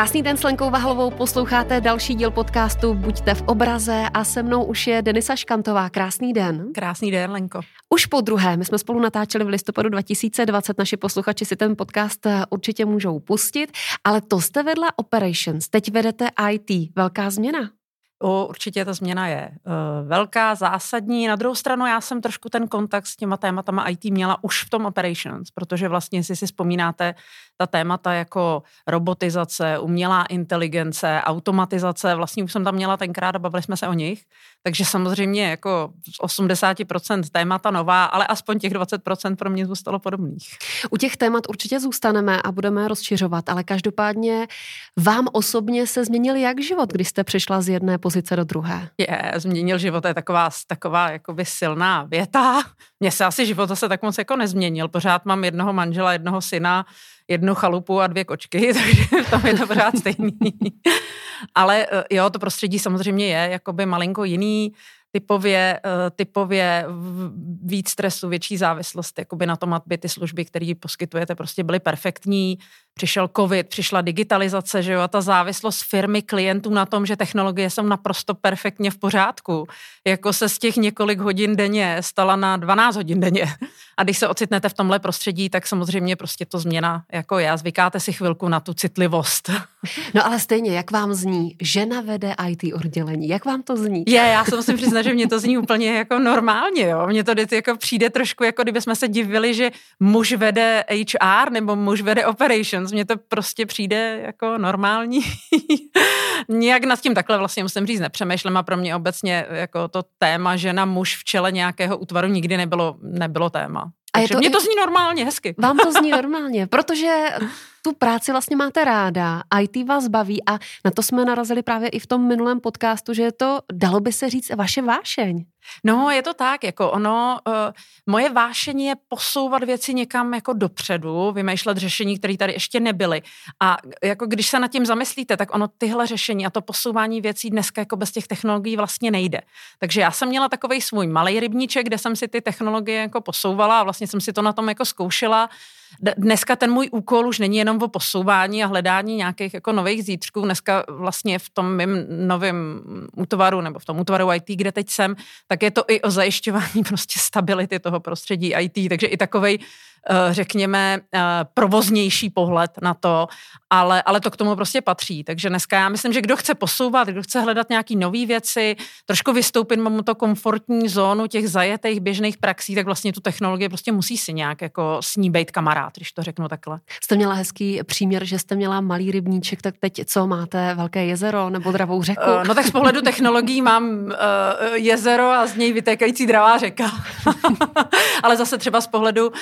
Krásný den s Lenkou Vahlovou, posloucháte další díl podcastu Buďte v obraze a se mnou už je Denisa Škantová. Krásný den. Krásný den, Lenko. Už po druhé, my jsme spolu natáčeli v listopadu 2020, naši posluchači si ten podcast eh, určitě můžou pustit, ale to jste vedla Operations, teď vedete IT, velká změna. Určitě ta změna je uh, velká, zásadní. Na druhou stranu já jsem trošku ten kontakt s těma tématama IT měla už v tom Operations, protože vlastně, jestli si vzpomínáte, ta témata jako robotizace, umělá inteligence, automatizace, vlastně už jsem tam měla tenkrát a bavili jsme se o nich. Takže samozřejmě jako z 80% témata nová, ale aspoň těch 20% pro mě zůstalo podobných. U těch témat určitě zůstaneme a budeme rozšiřovat, ale každopádně vám osobně se změnil jak život, když jste přišla z jedné do druhé? Je, změnil život, je taková, taková jakoby silná věta. Mně se asi život zase tak moc jako nezměnil. Pořád mám jednoho manžela, jednoho syna, jednu chalupu a dvě kočky, takže tam je to pořád stejný. Ale eh, jo, to prostředí samozřejmě je jakoby malinko jiný, typově, eh, typově víc stresu, větší závislost jakoby na tom, aby ty služby, které poskytujete, prostě byly perfektní, přišel covid, přišla digitalizace, že jo, a ta závislost firmy, klientů na tom, že technologie jsou naprosto perfektně v pořádku, jako se z těch několik hodin denně stala na 12 hodin denně. A když se ocitnete v tomhle prostředí, tak samozřejmě prostě to změna jako já. Zvykáte si chvilku na tu citlivost. No ale stejně, jak vám zní, žena vede IT oddělení, jak vám to zní? Je, já se musím přiznat, že mě to zní úplně jako normálně, jo. Mně to jako přijde trošku, jako kdyby jsme se divili, že muž vede HR nebo muž vede operations mně to prostě přijde jako normální. Nějak nad tím takhle vlastně musím říct nepřemýšlím a pro mě obecně jako to téma žena muž v čele nějakého útvaru nikdy nebylo, nebylo téma. A je to, mě to zní normálně, hezky. Vám to zní normálně, protože tu práci vlastně máte ráda, IT vás baví a na to jsme narazili právě i v tom minulém podcastu, že je to, dalo by se říct, vaše vášeň. No, je to tak, jako ono, uh, moje vášení je posouvat věci někam jako dopředu, vymýšlet řešení, které tady ještě nebyly. A jako když se nad tím zamyslíte, tak ono tyhle řešení a to posouvání věcí dneska jako bez těch technologií vlastně nejde. Takže já jsem měla takový svůj malý rybníček, kde jsem si ty technologie jako posouvala a vlastně jsem si to na tom jako zkoušela dneska ten můj úkol už není jenom o posouvání a hledání nějakých jako nových zítřků. Dneska vlastně v tom mým novém útvaru nebo v tom útvaru IT, kde teď jsem, tak je to i o zajišťování prostě stability toho prostředí IT. Takže i takovej řekněme, eh, provoznější pohled na to, ale, ale to k tomu prostě patří. Takže dneska já myslím, že kdo chce posouvat, kdo chce hledat nějaké nové věci, trošku vystoupit mu to komfortní zónu těch zajetých běžných praxí, tak vlastně tu technologii prostě musí si nějak jako s ní být kamarád, když to řeknu takhle. Jste měla hezký příměr, že jste měla malý rybníček, tak teď co máte, velké jezero nebo dravou řeku? Uh, no tak z pohledu technologií mám uh, jezero a z něj vytékající dravá řeka. ale zase třeba z pohledu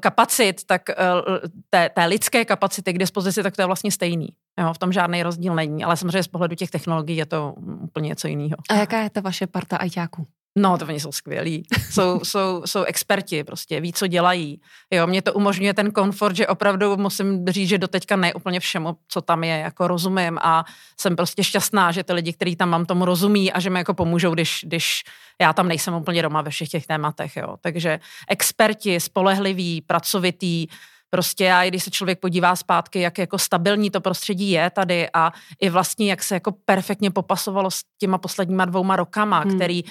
kapacit, tak uh, té, té lidské kapacity k dispozici, tak to je vlastně stejný. Jo, v tom žádný rozdíl není, ale samozřejmě z pohledu těch technologií je to úplně něco jiného. A jaká je ta vaše parta ajťáků? No, to oni jsou skvělí. Jsou, jsou, jsou experti, prostě ví, co dělají. Jo, mě to umožňuje ten komfort, že opravdu musím říct, že doteďka ne úplně všemu, co tam je, jako rozumím a jsem prostě šťastná, že ty lidi, kteří tam mám, tomu rozumí a že mi jako pomůžou, když, když já tam nejsem úplně doma ve všech těch tématech, jo. Takže experti, spolehliví, pracovitý, Prostě a i když se člověk podívá zpátky, jak jako stabilní to prostředí je tady a i vlastně jak se jako perfektně popasovalo s těma posledníma dvouma rokama, hmm. který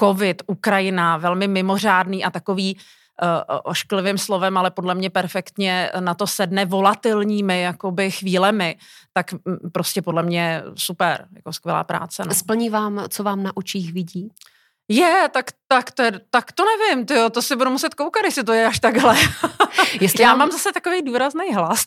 covid, Ukrajina, velmi mimořádný a takový uh, ošklivým slovem, ale podle mě perfektně na to sedne volatilními jakoby chvílemi, tak prostě podle mě super, jako skvělá práce. No. Splní vám, co vám na očích vidí? Je, tak, tak, to, tak to nevím, tyjo, to si budu muset koukat, jestli to je až takhle. Jestli Já mám... mám zase takový důrazný hlas.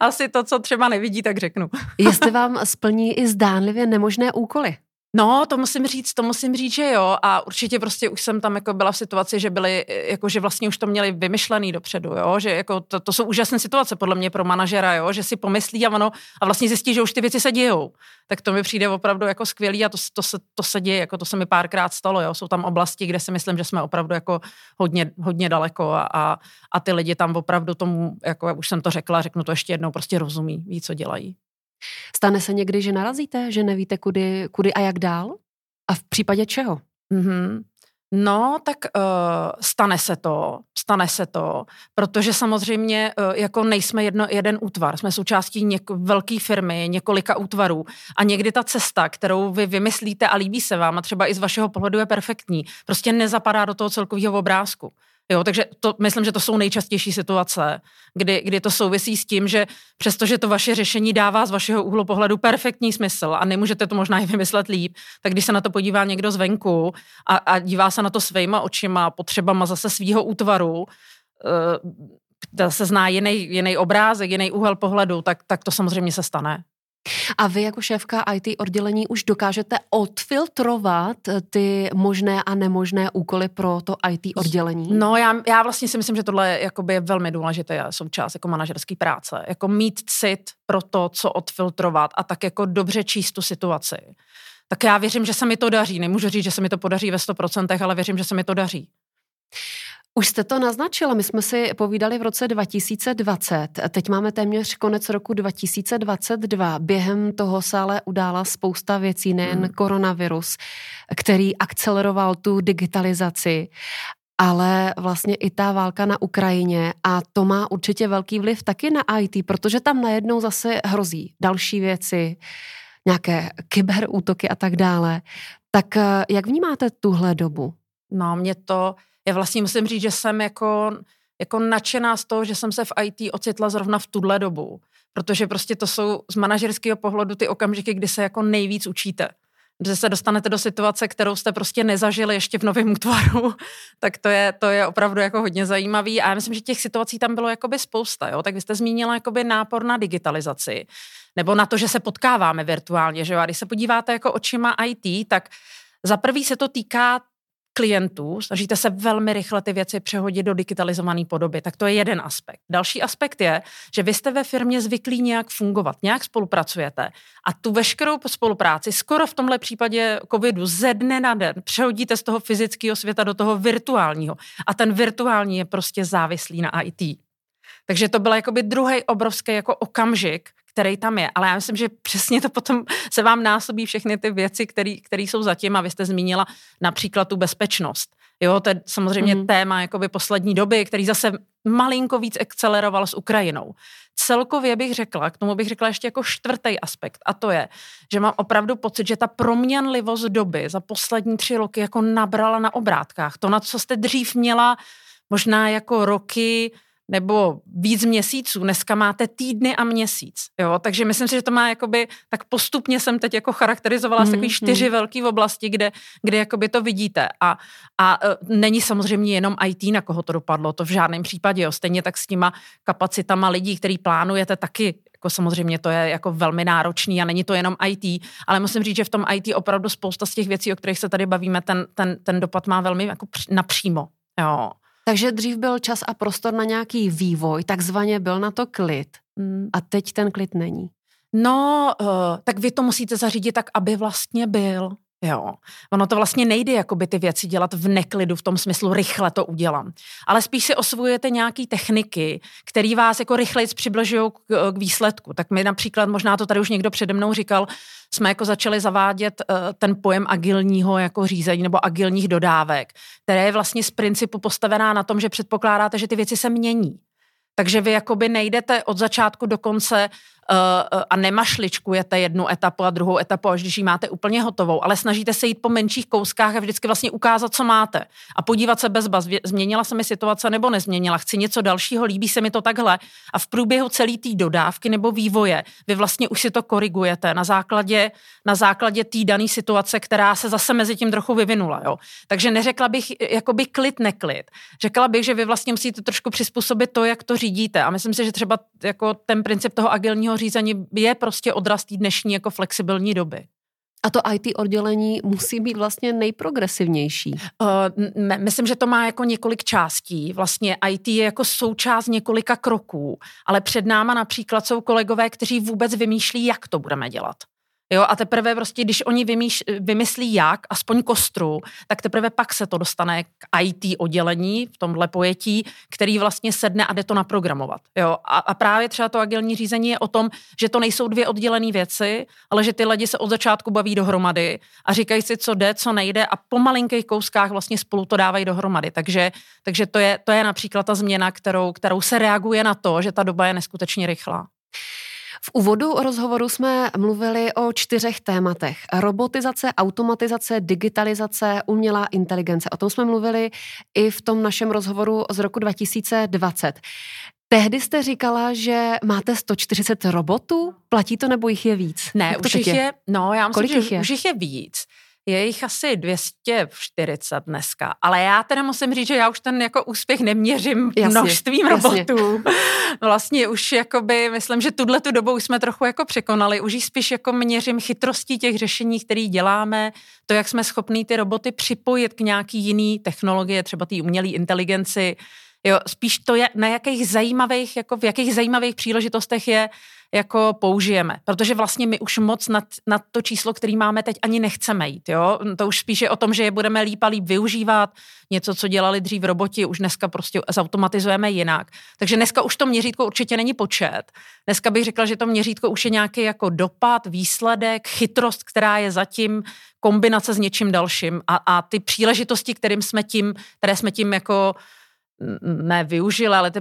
Asi to, co třeba nevidí, tak řeknu. Jestli vám splní i zdánlivě nemožné úkoly. No, to musím říct, to musím říct, že jo. A určitě prostě už jsem tam jako byla v situaci, že byli, jako že vlastně už to měli vymyšlený dopředu, jo. Že jako to, to jsou úžasné situace podle mě pro manažera, jo. Že si pomyslí a ono a vlastně zjistí, že už ty věci se dějou. Tak to mi přijde opravdu jako skvělý a to, to, se, to se děje, jako to se mi párkrát stalo, jo. Jsou tam oblasti, kde si myslím, že jsme opravdu jako hodně, hodně daleko a, a, a ty lidi tam opravdu tomu, jako jak už jsem to řekla, řeknu to ještě jednou, prostě rozumí, ví, co dělají. Stane se někdy, že narazíte, že nevíte, kudy, kudy a jak dál? A v případě čeho? Mm-hmm. No, tak uh, stane se to, stane se to, protože samozřejmě uh, jako nejsme jedno, jeden útvar, jsme součástí něk- velké firmy, několika útvarů a někdy ta cesta, kterou vy vymyslíte a líbí se vám a třeba i z vašeho pohledu je perfektní, prostě nezapadá do toho celkového obrázku. Jo, takže to, myslím, že to jsou nejčastější situace, kdy, kdy to souvisí s tím, že přestože to vaše řešení dává z vašeho úhlu pohledu perfektní smysl a nemůžete to možná i vymyslet líp, tak když se na to podívá někdo zvenku a, a dívá se na to svýma očima, potřebama zase svýho útvaru, uh, se zná jiný, jiný obrázek, jiný úhel pohledu, tak, tak to samozřejmě se stane. A vy jako šéfka IT oddělení už dokážete odfiltrovat eh, ty možné a nemožné úkoly pro to IT oddělení? No já, já vlastně si myslím, že tohle je, jakoby, je velmi důležité součást jako manažerské práce. Jako mít cit pro to, co odfiltrovat a tak jako dobře číst tu situaci. Tak já věřím, že se mi to daří. Nemůžu říct, že se mi to podaří ve 100%, ale věřím, že se mi to daří. Už jste to naznačila, my jsme si povídali v roce 2020, teď máme téměř konec roku 2022. Během toho se ale udála spousta věcí, nejen hmm. koronavirus, který akceleroval tu digitalizaci, ale vlastně i ta válka na Ukrajině a to má určitě velký vliv taky na IT, protože tam najednou zase hrozí další věci, nějaké kyberútoky a tak dále. Tak eh, jak vnímáte tuhle dobu? No, mě to já vlastně musím říct, že jsem jako, jako nadšená z toho, že jsem se v IT ocitla zrovna v tuhle dobu. Protože prostě to jsou z manažerského pohledu ty okamžiky, kdy se jako nejvíc učíte. Že se dostanete do situace, kterou jste prostě nezažili ještě v novém útvaru, tak to je, to je opravdu jako hodně zajímavý. A já myslím, že těch situací tam bylo jakoby spousta. Jo? Tak vy jste zmínila jakoby nápor na digitalizaci, nebo na to, že se potkáváme virtuálně. Že jo? A když se podíváte jako očima IT, tak za prvý se to týká klientů, snažíte se velmi rychle ty věci přehodit do digitalizované podoby. Tak to je jeden aspekt. Další aspekt je, že vy jste ve firmě zvyklí nějak fungovat, nějak spolupracujete a tu veškerou spolupráci skoro v tomhle případě covidu ze dne na den přehodíte z toho fyzického světa do toho virtuálního. A ten virtuální je prostě závislý na IT. Takže to byl jakoby druhý obrovský jako okamžik, který tam je. Ale já myslím, že přesně to potom se vám násobí všechny ty věci, které jsou zatím a vy jste zmínila například tu bezpečnost. Jo, to je samozřejmě mm. téma jakoby poslední doby, který zase malinko víc acceleroval s Ukrajinou. Celkově bych řekla, k tomu bych řekla ještě jako čtvrtý aspekt a to je, že mám opravdu pocit, že ta proměnlivost doby za poslední tři roky jako nabrala na obrátkách. To, na co jste dřív měla možná jako roky nebo víc měsíců. Dneska máte týdny a měsíc. Jo? Takže myslím si, že to má jakoby, tak postupně jsem teď jako charakterizovala mm, takový čtyři mm. velké oblasti, kde, kde jakoby to vidíte. A, a uh, není samozřejmě jenom IT, na koho to dopadlo, to v žádném případě. Jo. Stejně tak s těma kapacitama lidí, který plánujete taky jako samozřejmě to je jako velmi náročný a není to jenom IT, ale musím říct, že v tom IT opravdu spousta z těch věcí, o kterých se tady bavíme, ten, ten, ten dopad má velmi jako napřímo. Jo. Takže dřív byl čas a prostor na nějaký vývoj, takzvaně byl na to klid. Hmm. A teď ten klid není. No, uh, tak vy to musíte zařídit tak, aby vlastně byl. Jo, ono to vlastně nejde jakoby ty věci dělat v neklidu, v tom smyslu rychle to udělám. Ale spíš si osvojujete nějaké techniky, které vás jako rychleji přibližují k, k výsledku. Tak my například, možná to tady už někdo přede mnou říkal, jsme jako začali zavádět uh, ten pojem agilního jako řízení nebo agilních dodávek, které je vlastně z principu postavená na tom, že předpokládáte, že ty věci se mění. Takže vy jakoby nejdete od začátku do konce a nemašličkujete jednu etapu a druhou etapu, až když ji máte úplně hotovou, ale snažíte se jít po menších kouskách a vždycky vlastně ukázat, co máte. A podívat se bez baz, změnila se mi situace nebo nezměnila, chci něco dalšího, líbí se mi to takhle. A v průběhu celé té dodávky nebo vývoje vy vlastně už si to korigujete na základě, na základě té dané situace, která se zase mezi tím trochu vyvinula. Jo? Takže neřekla bych jakoby klid, neklid. Řekla bych, že vy vlastně musíte trošku přizpůsobit to, jak to řídíte. A myslím si, že třeba jako ten princip toho agilního krizového řízení je prostě odraz té dnešní jako flexibilní doby. A to IT oddělení musí být vlastně nejprogresivnější. Uh, myslím, že to má jako několik částí. Vlastně IT je jako součást několika kroků, ale před náma například jsou kolegové, kteří vůbec vymýšlí, jak to budeme dělat. Jo, a teprve prostě, když oni vymýš, vymyslí jak, aspoň kostru, tak teprve pak se to dostane k IT oddělení v tomhle pojetí, který vlastně sedne a jde to naprogramovat. Jo, a, a právě třeba to agilní řízení je o tom, že to nejsou dvě oddělené věci, ale že ty lidi se od začátku baví dohromady a říkají si, co jde, co nejde a po malinkých kouskách vlastně spolu to dávají dohromady. Takže, takže to, je, to je například ta změna, kterou, kterou se reaguje na to, že ta doba je neskutečně rychlá. V úvodu rozhovoru jsme mluvili o čtyřech tématech. Robotizace, automatizace, digitalizace, umělá inteligence. O tom jsme mluvili i v tom našem rozhovoru z roku 2020. Tehdy jste říkala, že máte 140 robotů? Platí to nebo jich je víc? Ne, už jich je? je, no já myslím, Kolik že jich je? už jich je víc. Je jich asi 240 dneska, ale já teda musím říct, že já už ten jako úspěch neměřím Jasně, množstvím jasně. robotů. Vlastně už jakoby, myslím, že tuhle tu dobu už jsme trochu jako překonali, už ji spíš jako měřím chytrostí těch řešení, které děláme, to, jak jsme schopní ty roboty připojit k nějaký jiný technologie, třeba té umělé inteligenci, Jo, spíš to, je, na jakých zajímavých, jako v jakých zajímavých příležitostech je jako použijeme. Protože vlastně my už moc na, na to číslo, který máme teď, ani nechceme jít. Jo? To už spíš je o tom, že je budeme líp a líp využívat. Něco, co dělali dřív roboti, už dneska prostě zautomatizujeme jinak. Takže dneska už to měřítko určitě není počet. Dneska bych řekla, že to měřítko už je nějaký jako dopad, výsledek, chytrost, která je zatím kombinace s něčím dalším a, a ty příležitosti, kterým jsme tím, které jsme tím jako ne využili, ale ty,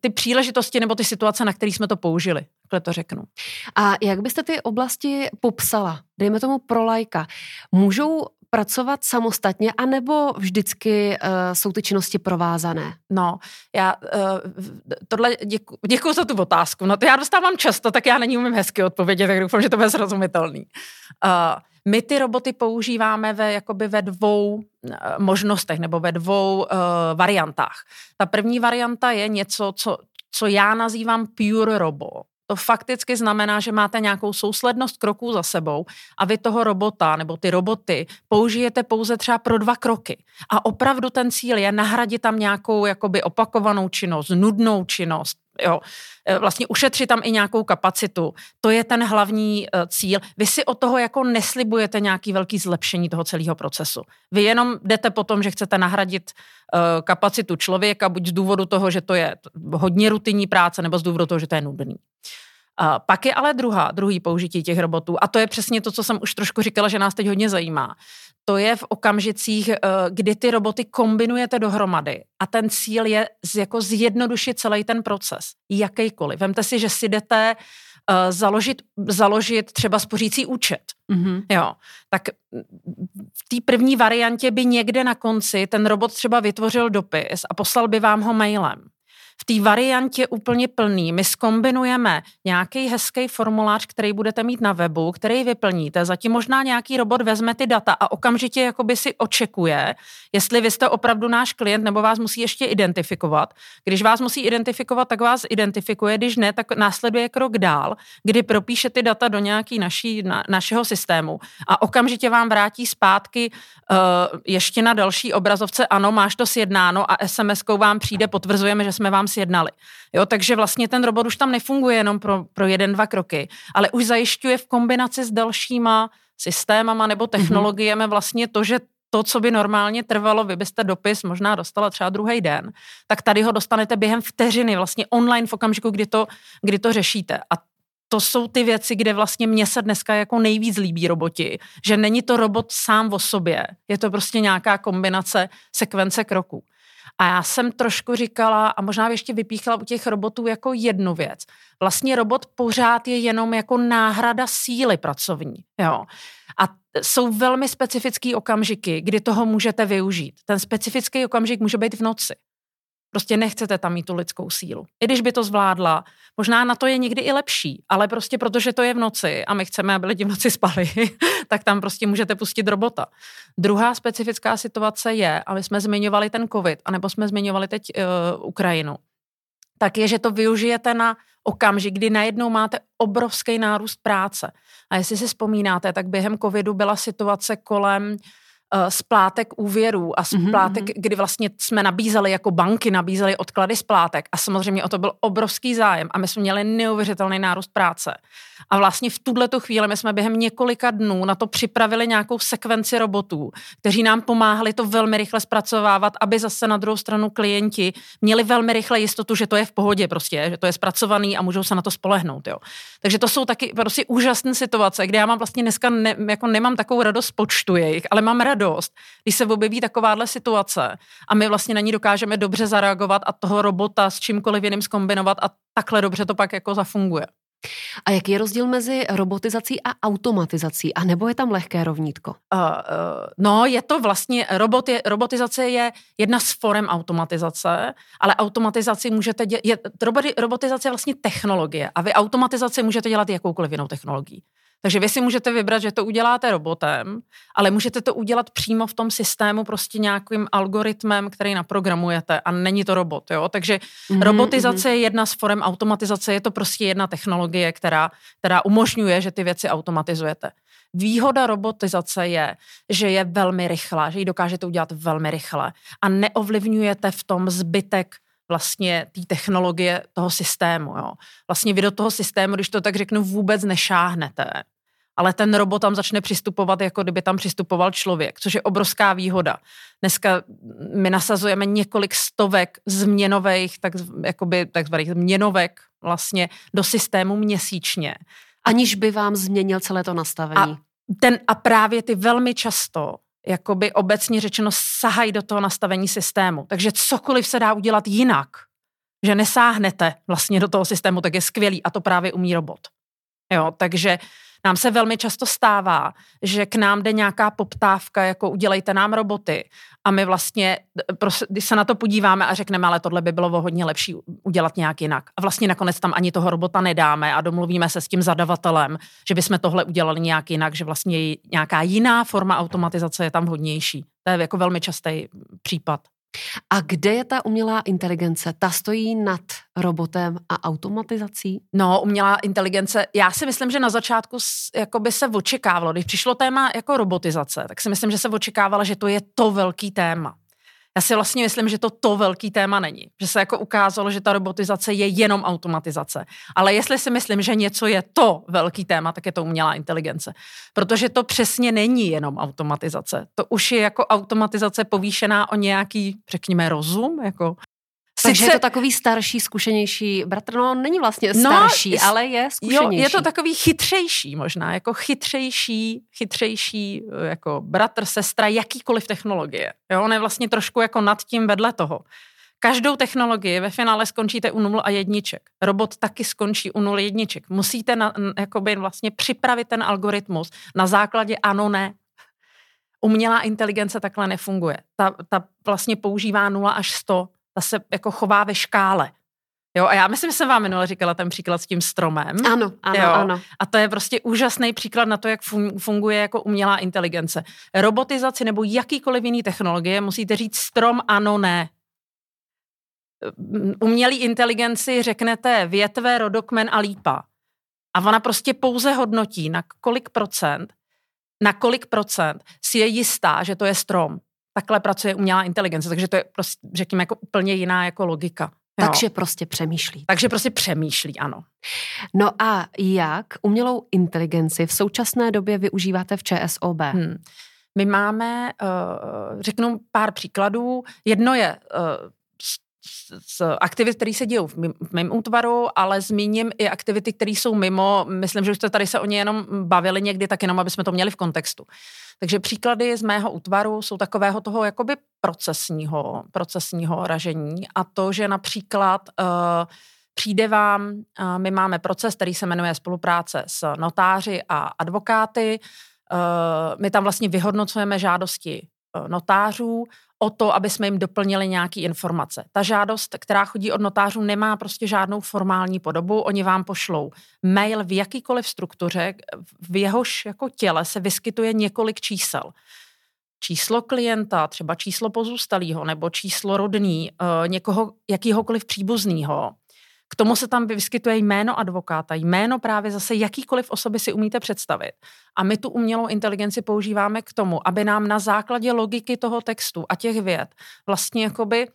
ty příležitosti nebo ty situace, na které jsme to použili. Takhle to řeknu. A jak byste ty oblasti popsala? Dejme tomu pro lajka. Můžou pracovat samostatně, anebo vždycky uh, jsou ty činnosti provázané? No, já uh, tohle děku, děkuji za tu otázku. No to já dostávám často, tak já není umím hezky odpovědět, tak doufám, že to bude srozumitelný. Uh, my ty roboty používáme ve, jakoby ve dvou uh, možnostech nebo ve dvou uh, variantách. Ta první varianta je něco, co, co já nazývám pure robo. To fakticky znamená, že máte nějakou souslednost kroků za sebou a vy toho robota nebo ty roboty použijete pouze třeba pro dva kroky. A opravdu ten cíl je nahradit tam nějakou jakoby opakovanou činnost, nudnou činnost, jo, e, vlastně ušetřit tam i nějakou kapacitu. To je ten hlavní e, cíl. Vy si od toho jako neslibujete nějaký velký zlepšení toho celého procesu. Vy jenom jdete po tom, že chcete nahradit e, kapacitu člověka, buď z důvodu toho, že to je hodně rutinní práce, nebo z důvodu toho, že to je nudný. A pak je ale druhá, druhý použití těch robotů a to je přesně to, co jsem už trošku říkala, že nás teď hodně zajímá. To je v okamžicích, kdy ty roboty kombinujete dohromady a ten cíl je jako zjednodušit celý ten proces, jakýkoliv. Vemte si, že si jdete založit, založit třeba spořící účet. Mm-hmm. Jo, tak v té první variantě by někde na konci ten robot třeba vytvořil dopis a poslal by vám ho mailem. V té variantě úplně plný. My skombinujeme nějaký hezký formulář, který budete mít na webu, který vyplníte, zatím možná nějaký robot vezme ty data a okamžitě jakoby si očekuje, jestli vy jste opravdu náš klient nebo vás musí ještě identifikovat. Když vás musí identifikovat, tak vás identifikuje, když ne, tak následuje krok dál, kdy propíše ty data do nějaký naší, na, našeho systému. A okamžitě vám vrátí zpátky uh, ještě na další obrazovce, ano, máš to sjednáno a SMS-kou vám přijde, potvrzujeme, že jsme vám sjednali. Jo, takže vlastně ten robot už tam nefunguje jenom pro, pro jeden, dva kroky, ale už zajišťuje v kombinaci s dalšíma systémama nebo mhm. technologiemi vlastně to, že to, co by normálně trvalo, vy byste dopis možná dostala třeba druhý den, tak tady ho dostanete během vteřiny, vlastně online v okamžiku, kdy to, kdy to řešíte. A to jsou ty věci, kde vlastně mě se dneska jako nejvíc líbí roboti, že není to robot sám o sobě, je to prostě nějaká kombinace sekvence kroků. A já jsem trošku říkala, a možná ještě vypíchla u těch robotů jako jednu věc. Vlastně robot pořád je jenom jako náhrada síly pracovní. Jo. A jsou velmi specifický okamžiky, kdy toho můžete využít. Ten specifický okamžik může být v noci. Prostě nechcete tam mít tu lidskou sílu. I když by to zvládla, možná na to je někdy i lepší, ale prostě protože to je v noci a my chceme, aby lidi v noci spali, tak tam prostě můžete pustit robota. Druhá specifická situace je, a my jsme zmiňovali ten covid, anebo jsme zmiňovali teď uh, Ukrajinu, tak je, že to využijete na okamžik, kdy najednou máte obrovský nárůst práce. A jestli si vzpomínáte, tak během covidu byla situace kolem splátek úvěrů a splátek, mm-hmm. kdy vlastně jsme nabízeli jako banky, nabízeli odklady splátek a samozřejmě o to byl obrovský zájem a my jsme měli neuvěřitelný nárůst práce. A vlastně v tuhle chvíli my jsme během několika dnů na to připravili nějakou sekvenci robotů, kteří nám pomáhali to velmi rychle zpracovávat, aby zase na druhou stranu klienti měli velmi rychle jistotu, že to je v pohodě prostě, že to je zpracovaný a můžou se na to spolehnout. Jo. Takže to jsou taky prostě úžasné situace, kde já mám vlastně dneska ne, jako nemám takovou radost počtu jejich, ale mám radost, když se objeví takováhle situace a my vlastně na ní dokážeme dobře zareagovat a toho robota s čímkoliv jiným zkombinovat a takhle dobře to pak jako zafunguje. A jaký je rozdíl mezi robotizací a automatizací? A nebo je tam lehké rovnítko? Uh, uh, no, je to vlastně, robot je, robotizace je jedna z forem automatizace, ale automatizaci můžete dělat, robotizace je vlastně technologie a vy automatizaci můžete dělat jakoukoliv jinou technologií. Takže vy si můžete vybrat, že to uděláte robotem, ale můžete to udělat přímo v tom systému prostě nějakým algoritmem, který naprogramujete a není to robot. Jo? Takže mm-hmm, robotizace mm-hmm. je jedna z forem automatizace, je to prostě jedna technologie, která, která umožňuje, že ty věci automatizujete. Výhoda robotizace je, že je velmi rychlá, že ji dokážete udělat velmi rychle a neovlivňujete v tom zbytek vlastně té technologie toho systému. Jo. Vlastně vy do toho systému, když to tak řeknu, vůbec nešáhnete, ale ten robot tam začne přistupovat, jako kdyby tam přistupoval člověk, což je obrovská výhoda. Dneska my nasazujeme několik stovek změnových, tak, jakoby, takzvaných změnovek vlastně do systému měsíčně. Aniž by vám změnil celé to nastavení. A, ten, a právě ty velmi často jakoby obecně řečeno sahají do toho nastavení systému. Takže cokoliv se dá udělat jinak, že nesáhnete vlastně do toho systému, tak je skvělý a to právě umí robot. Jo, takže nám se velmi často stává, že k nám jde nějaká poptávka, jako udělejte nám roboty a my vlastně, když se na to podíváme a řekneme, ale tohle by bylo hodně lepší udělat nějak jinak. A vlastně nakonec tam ani toho robota nedáme a domluvíme se s tím zadavatelem, že bychom tohle udělali nějak jinak, že vlastně nějaká jiná forma automatizace je tam vhodnější. To je jako velmi častý případ. A kde je ta umělá inteligence? Ta stojí nad robotem a automatizací? No, umělá inteligence, já si myslím, že na začátku jako by se očekávalo, když přišlo téma jako robotizace, tak si myslím, že se očekávalo, že to je to velký téma. Já si vlastně myslím, že to to velký téma není. Že se jako ukázalo, že ta robotizace je jenom automatizace. Ale jestli si myslím, že něco je to velký téma, tak je to umělá inteligence. Protože to přesně není jenom automatizace. To už je jako automatizace povýšená o nějaký, řekněme, rozum, jako takže je to takový starší, zkušenější bratr, no není vlastně no, starší, no, ale je zkušenější. Jo, je to takový chytřejší možná, jako chytřejší, chytřejší jako bratr, sestra, jakýkoliv technologie. Jo, on je vlastně trošku jako nad tím vedle toho. Každou technologii ve finále skončíte u nul a jedniček. Robot taky skončí u nul jedniček. Musíte na, jakoby vlastně připravit ten algoritmus na základě ano, ne. Umělá inteligence takhle nefunguje. Ta, ta vlastně používá 0 až 100 ta se jako chová ve škále. Jo, a já myslím, že jsem vám minule říkala ten příklad s tím stromem. Ano, ano, jo? ano. A to je prostě úžasný příklad na to, jak funguje jako umělá inteligence. Robotizaci nebo jakýkoliv jiný technologie musíte říct strom ano, ne. Umělý inteligenci řeknete větve, rodokmen a lípa. A ona prostě pouze hodnotí, na kolik procent, na kolik procent si je jistá, že to je strom takhle pracuje umělá inteligence, takže to je prostě, řekněme, jako úplně jiná jako logika. Jo. Takže prostě přemýšlí. Takže prostě přemýšlí, ano. No a jak umělou inteligenci v současné době využíváte v ČSOB? Hmm. My máme, uh, řeknu pár příkladů. Jedno je uh, z aktivit, které se dějí v mém útvaru, ale zmíním i aktivity, které jsou mimo. Myslím, že už jste tady se o ně jenom bavili někdy, tak jenom, aby jsme to měli v kontextu. Takže příklady z mého útvaru jsou takového toho jakoby procesního, procesního ražení a to, že například uh, přijde vám, uh, my máme proces, který se jmenuje spolupráce s notáři a advokáty, uh, my tam vlastně vyhodnocujeme žádosti notářů, o to, aby jsme jim doplnili nějaké informace. Ta žádost, která chodí od notářů, nemá prostě žádnou formální podobu. Oni vám pošlou mail v jakýkoliv struktuře, v jehož jako těle se vyskytuje několik čísel. Číslo klienta, třeba číslo pozůstalého nebo číslo rodný, eh, někoho, jakýhokoliv příbuzného. K tomu se tam vyskytuje jméno advokáta, jméno právě zase jakýkoliv osoby si umíte představit. A my tu umělou inteligenci používáme k tomu, aby nám na základě logiky toho textu a těch věd vlastně jakoby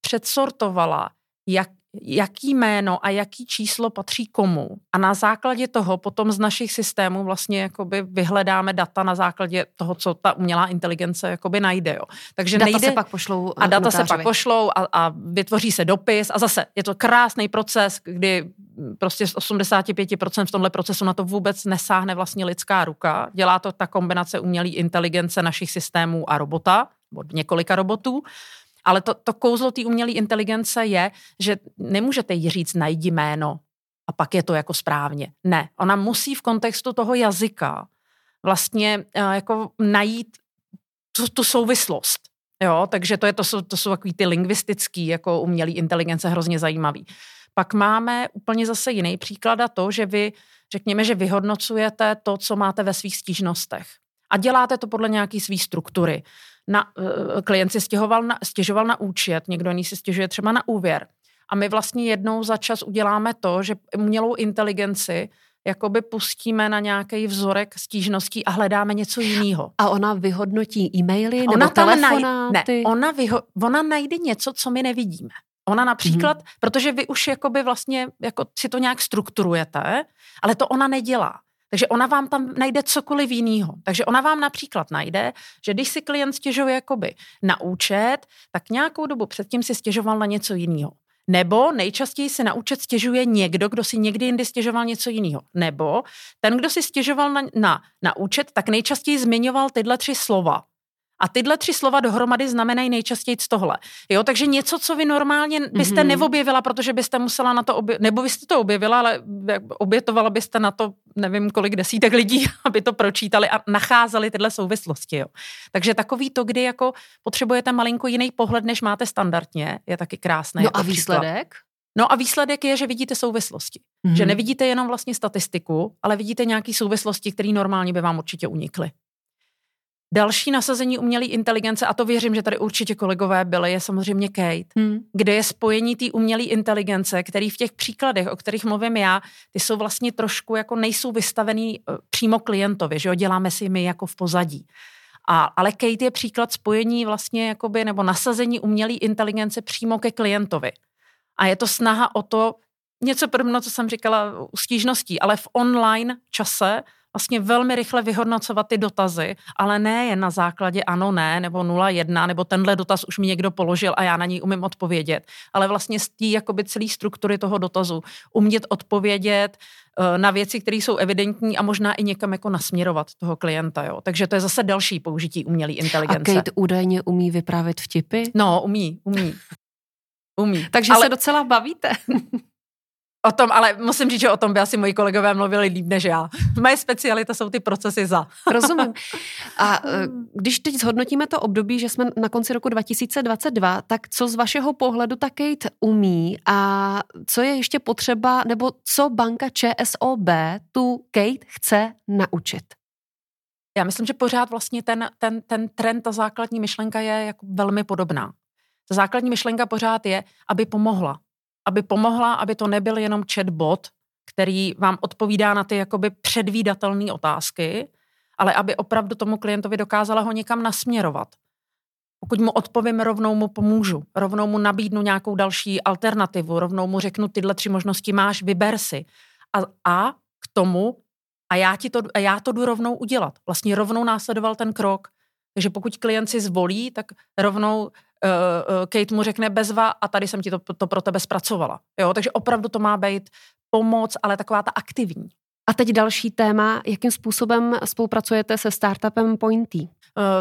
předsortovala, jak, jaký jméno a jaký číslo patří komu. A na základě toho potom z našich systémů vlastně jakoby vyhledáme data na základě toho, co ta umělá inteligence jakoby najde. Jo. Takže data nejde, se pak pošlou A data notářovi. se pak pošlou a, a vytvoří se dopis a zase je to krásný proces, kdy prostě z 85% v tomhle procesu na to vůbec nesáhne vlastně lidská ruka. Dělá to ta kombinace umělé inteligence našich systémů a robota, od několika robotů. Ale to, to kouzlo té umělé inteligence je, že nemůžete jí říct najdi jméno a pak je to jako správně. Ne, ona musí v kontextu toho jazyka vlastně uh, jako najít tu, tu souvislost. Jo, takže to, je, to, jsou, to jsou takový ty lingvistický, jako umělý inteligence, hrozně zajímavý. Pak máme úplně zase jiný příklad a to, že vy, řekněme, že vyhodnocujete to, co máte ve svých stížnostech. A děláte to podle nějaké své struktury na, uh, klient si stěžoval na, stěžoval na účet, někdo jiný si stěžuje třeba na úvěr. A my vlastně jednou za čas uděláme to, že umělou inteligenci jakoby pustíme na nějaký vzorek stížností a hledáme něco jiného. A ona vyhodnotí e-maily ona nebo telefonáty? Ne, ona, vyho, ona najde něco, co my nevidíme. Ona například, mm-hmm. protože vy už jakoby vlastně jako si to nějak strukturujete, ale to ona nedělá. Takže ona vám tam najde cokoliv jiného. Takže ona vám například najde, že když si klient stěžuje jakoby na účet, tak nějakou dobu předtím si stěžoval na něco jiného. Nebo nejčastěji se na účet stěžuje někdo, kdo si někdy jindy stěžoval něco jiného. Nebo ten, kdo si stěžoval na, na, na účet, tak nejčastěji zmiňoval tyhle tři slova. A tyhle tři slova dohromady znamenají nejčastěji z tohle. Jo, takže něco, co vy normálně byste mm-hmm. neobjevila, protože byste musela na to objevit, nebo byste to objevila, ale obětovala byste na to nevím kolik desítek lidí, aby to pročítali a nacházeli tyhle souvislosti. Jo. Takže takový to, kdy jako potřebujete malinko jiný pohled, než máte standardně, je taky krásné. No jako a výsledek? Příklad. No a výsledek je, že vidíte souvislosti. Mm-hmm. Že nevidíte jenom vlastně statistiku, ale vidíte nějaké souvislosti, které normálně by vám určitě unikly. Další nasazení umělé inteligence, a to věřím, že tady určitě kolegové byly, je samozřejmě Kate, hmm. kde je spojení té umělé inteligence, který v těch příkladech, o kterých mluvím já, ty jsou vlastně trošku jako nejsou vystavený eh, přímo klientovi, že jo, děláme si my jako v pozadí. A, ale Kate je příklad spojení vlastně jakoby, nebo nasazení umělé inteligence přímo ke klientovi. A je to snaha o to, něco podobného, co jsem říkala u stížností, ale v online čase vlastně velmi rychle vyhodnocovat ty dotazy, ale ne jen na základě ano, ne, nebo 0, nebo tenhle dotaz už mi někdo položil a já na něj umím odpovědět, ale vlastně z té jakoby celé struktury toho dotazu umět odpovědět uh, na věci, které jsou evidentní a možná i někam jako nasměrovat toho klienta. Jo. Takže to je zase další použití umělé inteligence. A Kate údajně umí vyprávět vtipy? No, umí, umí. Umí. Takže ale... se docela bavíte. O tom, ale musím říct, že o tom by asi moji kolegové mluvili líp než já. Moje specialita jsou ty procesy za. Rozumím. A e, když teď zhodnotíme to období, že jsme na konci roku 2022, tak co z vašeho pohledu ta Kate umí a co je ještě potřeba, nebo co banka ČSOB tu Kate chce naučit? Já myslím, že pořád vlastně ten, ten, ten trend, ta základní myšlenka je jako velmi podobná. Ta základní myšlenka pořád je, aby pomohla aby pomohla, aby to nebyl jenom chatbot, který vám odpovídá na ty jakoby předvídatelné otázky, ale aby opravdu tomu klientovi dokázala ho někam nasměrovat. Pokud mu odpovím, rovnou mu pomůžu, rovnou mu nabídnu nějakou další alternativu, rovnou mu řeknu, tyhle tři možnosti máš, vyber si. A, a k tomu, a já, ti to, a já to jdu rovnou udělat. Vlastně rovnou následoval ten krok. Takže pokud klient si zvolí, tak rovnou Kate mu řekne bezva a tady jsem ti to, to pro tebe zpracovala. Jo? Takže opravdu to má být pomoc, ale taková ta aktivní. A teď další téma, jakým způsobem spolupracujete se startupem Pointy?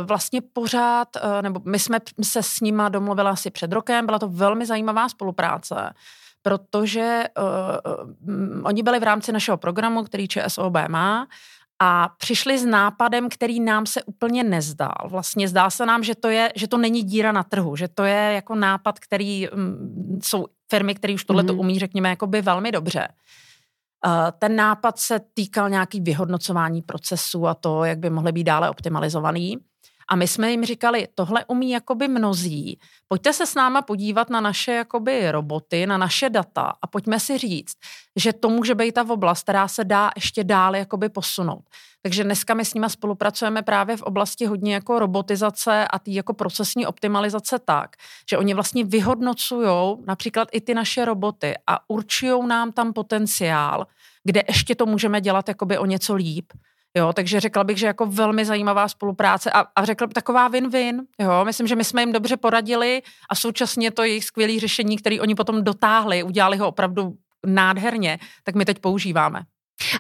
Vlastně pořád, nebo my jsme se s nima domluvili asi před rokem, byla to velmi zajímavá spolupráce, protože uh, oni byli v rámci našeho programu, který ČSOB má, a přišli s nápadem, který nám se úplně nezdál. Vlastně zdá se nám, že to, je, že to není díra na trhu, že to je jako nápad, který um, jsou firmy, které už tohle mm-hmm. umí, řekněme, by velmi dobře. Uh, ten nápad se týkal nějaký vyhodnocování procesu a to, jak by mohly být dále optimalizovaný. A my jsme jim říkali, tohle umí jakoby mnozí, pojďte se s náma podívat na naše jakoby roboty, na naše data a pojďme si říct, že to může být ta oblast, která se dá ještě dál jakoby posunout. Takže dneska my s nimi spolupracujeme právě v oblasti hodně jako robotizace a tý jako procesní optimalizace tak, že oni vlastně vyhodnocují například i ty naše roboty a určují nám tam potenciál, kde ještě to můžeme dělat jakoby o něco líp. Jo, takže řekla bych, že jako velmi zajímavá spolupráce a, a řekla bych taková win-win. Jo, myslím, že my jsme jim dobře poradili a současně to jejich skvělé řešení, které oni potom dotáhli, udělali ho opravdu nádherně, tak my teď používáme.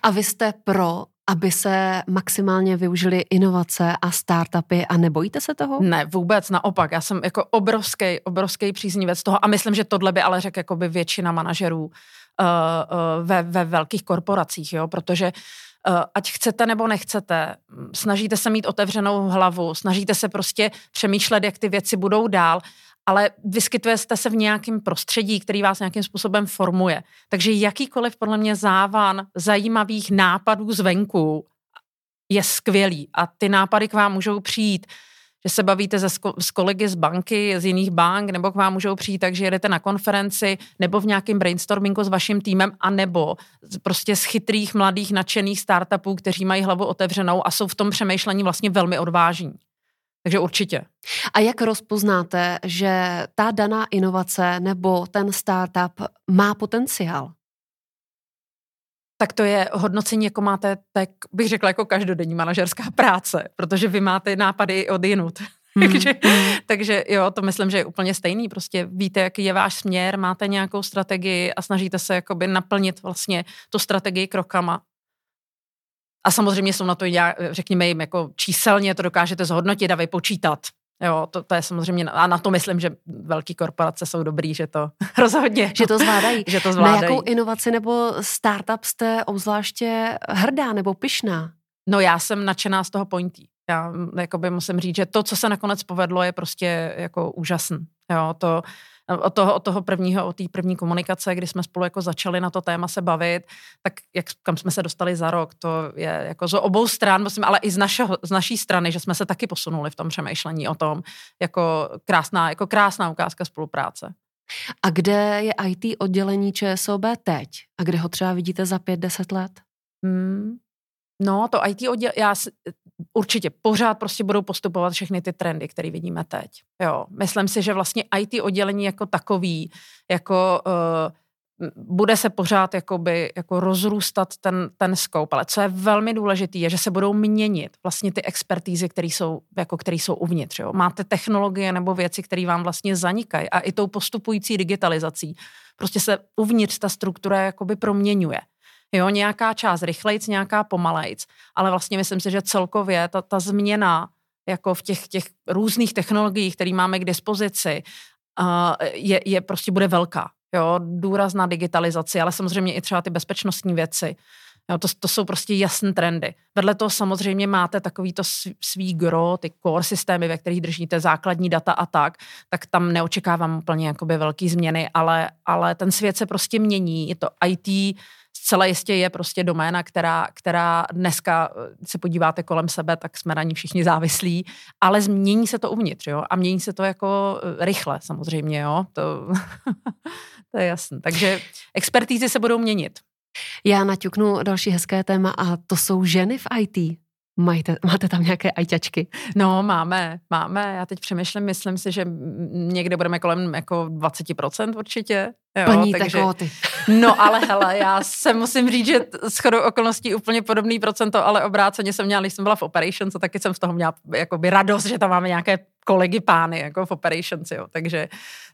A vy jste pro aby se maximálně využili inovace a startupy a nebojíte se toho? Ne, vůbec naopak. Já jsem jako obrovský, obrovský příznivec toho a myslím, že tohle by ale řekl jako by většina manažerů uh, uh, ve, ve velkých korporacích, jo, protože uh, ať chcete nebo nechcete, snažíte se mít otevřenou hlavu, snažíte se prostě přemýšlet, jak ty věci budou dál ale vyskytujete se v nějakém prostředí, který vás nějakým způsobem formuje. Takže jakýkoliv podle mě závan zajímavých nápadů zvenku je skvělý a ty nápady k vám můžou přijít že se bavíte ze, s kolegy z banky, z jiných bank, nebo k vám můžou přijít tak, že jedete na konferenci, nebo v nějakém brainstormingu s vaším týmem, a nebo prostě z chytrých, mladých, nadšených startupů, kteří mají hlavu otevřenou a jsou v tom přemýšlení vlastně velmi odvážní. Takže určitě. A jak rozpoznáte, že ta daná inovace nebo ten startup má potenciál? Tak to je hodnocení, jako máte, tak bych řekla, jako každodenní manažerská práce, protože vy máte nápady od jinut. Hmm. takže, takže jo, to myslím, že je úplně stejný. Prostě víte, jaký je váš směr, máte nějakou strategii a snažíte se jakoby naplnit vlastně tu strategii krokama. A samozřejmě jsou na to, řekněme jim, jako číselně to dokážete zhodnotit a vypočítat. Jo, to, to je samozřejmě, a na to myslím, že velké korporace jsou dobrý, že to rozhodně. Že to zvládají. že to zvládají. Na jakou inovaci nebo startup jste obzvláště hrdá nebo pyšná? No já jsem nadšená z toho pointí. Já jakoby musím říct, že to, co se nakonec povedlo, je prostě jako úžasný. Jo, to, od toho, od toho prvního, od té první komunikace, kdy jsme spolu jako začali na to téma se bavit, tak jak, kam jsme se dostali za rok, to je jako z obou stran, musím, ale i z, našeho, z naší strany, že jsme se taky posunuli v tom přemýšlení o tom, jako krásná, jako krásná ukázka spolupráce. A kde je IT oddělení ČSOB teď? A kde ho třeba vidíte za pět, deset let? Hmm. No, to IT odděl, já určitě pořád prostě budou postupovat všechny ty trendy, které vidíme teď. Jo, myslím si, že vlastně IT oddělení jako takový, jako uh, bude se pořád jakoby, jako rozrůstat ten, ten scope, ale co je velmi důležité, je, že se budou měnit vlastně ty expertízy, které jsou, jako, které jsou uvnitř. Jo. Máte technologie nebo věci, které vám vlastně zanikají a i tou postupující digitalizací prostě se uvnitř ta struktura jakoby proměňuje. Jo, nějaká část rychlejc, nějaká pomalejc, ale vlastně myslím si, že celkově ta, ta změna jako v těch, těch různých technologiích, které máme k dispozici, uh, je, je prostě bude velká. Jo, důraz na digitalizaci, ale samozřejmě i třeba ty bezpečnostní věci. Jo, to, to jsou prostě jasné trendy. Vedle toho samozřejmě máte takový to svý gro, ty core systémy, ve kterých držíte základní data a tak, tak tam neočekávám úplně jakoby velký změny, ale, ale ten svět se prostě mění. Je to IT, zcela jistě je prostě doména, která, která dneska eh, se podíváte kolem sebe, tak jsme na ní všichni závislí, ale změní se to uvnitř, jo, a mění se to jako eh, rychle samozřejmě, jo, to, to je jasné. Takže expertízy se budou měnit. Já naťuknu další hezké téma a to jsou ženy v IT. Majte, máte tam nějaké ajťačky? No, máme, máme. Já teď přemýšlím, myslím si, že někde budeme kolem jako 20% určitě. Jo, Plní takže, ty. No ale hele, já se musím říct, že shodou okolností úplně podobný procento, ale obráceně jsem měla, když jsem byla v Operations, a taky jsem z toho měla jakoby radost, že tam máme nějaké kolegy pány jako v Operations, jo. Takže,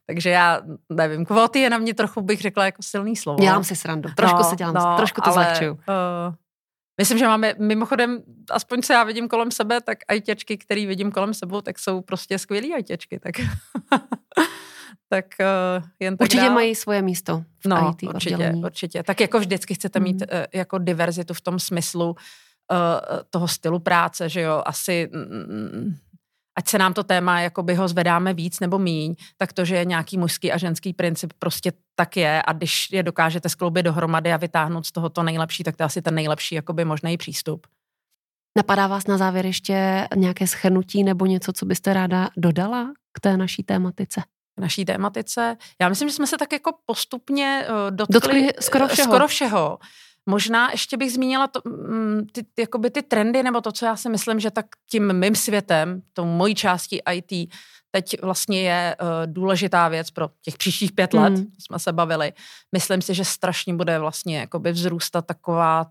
takže já nevím, kvóty je na mě trochu, bych řekla, jako silný slovo. Dělám si srandu, trošku no, se dělám, no, trošku to zlehčuju. Uh, Myslím, že máme, mimochodem, aspoň co já vidím kolem sebe, tak ajtěčky, který vidím kolem sebou, tak jsou prostě skvělý ajtěčky, tak... tak uh, jen tak Určitě dál. mají svoje místo v no, IT určitě, oddělení. určitě. Tak jako vždycky chcete mít mm. uh, jako diverzitu v tom smyslu uh, toho stylu práce, že jo, asi mm, ať se nám to téma, jakoby ho zvedáme víc nebo míň, tak to, že je nějaký mužský a ženský princip, prostě tak je a když je dokážete skloubit dohromady a vytáhnout z toho to nejlepší, tak to je asi ten nejlepší jakoby možný přístup. Napadá vás na závěr ještě nějaké schrnutí nebo něco, co byste ráda dodala k té naší tématice? K naší tématice. Já myslím, že jsme se tak jako postupně uh, dotkli, dotkli skoro všeho. Skoro všeho. Možná ještě bych zmínila to, mm, ty, jakoby ty trendy, nebo to, co já si myslím, že tak tím mým světem, tou mojí částí IT, teď vlastně je uh, důležitá věc pro těch příštích pět let, mm. jsme se bavili. Myslím si, že strašně bude vlastně jakoby vzrůstat taková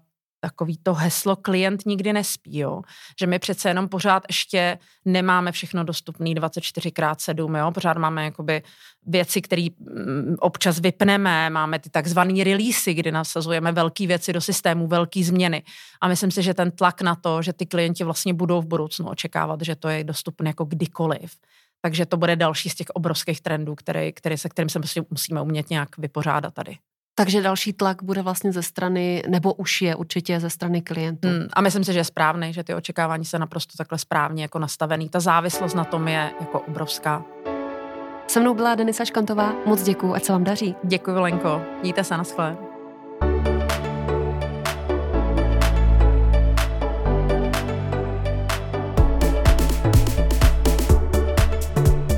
takový to heslo klient nikdy nespí, jo? že my přece jenom pořád ještě nemáme všechno dostupné 24x7, jo? pořád máme jakoby věci, které mm, občas vypneme, máme ty takzvané releasy, kdy nasazujeme velké věci do systému, velké změny a myslím si, že ten tlak na to, že ty klienti vlastně budou v budoucnu očekávat, že to je dostupné jako kdykoliv, takže to bude další z těch obrovských trendů, který, který se kterým se musíme umět nějak vypořádat tady. Takže další tlak bude vlastně ze strany, nebo už je určitě ze strany klientů. Hmm, a myslím si, že je správný, že ty očekávání se naprosto takhle správně jako nastavený. Ta závislost na tom je jako obrovská. Se mnou byla Denisa Škantová, moc děkuju, ať se vám daří. Děkuji, Lenko. Mějte se na schvál.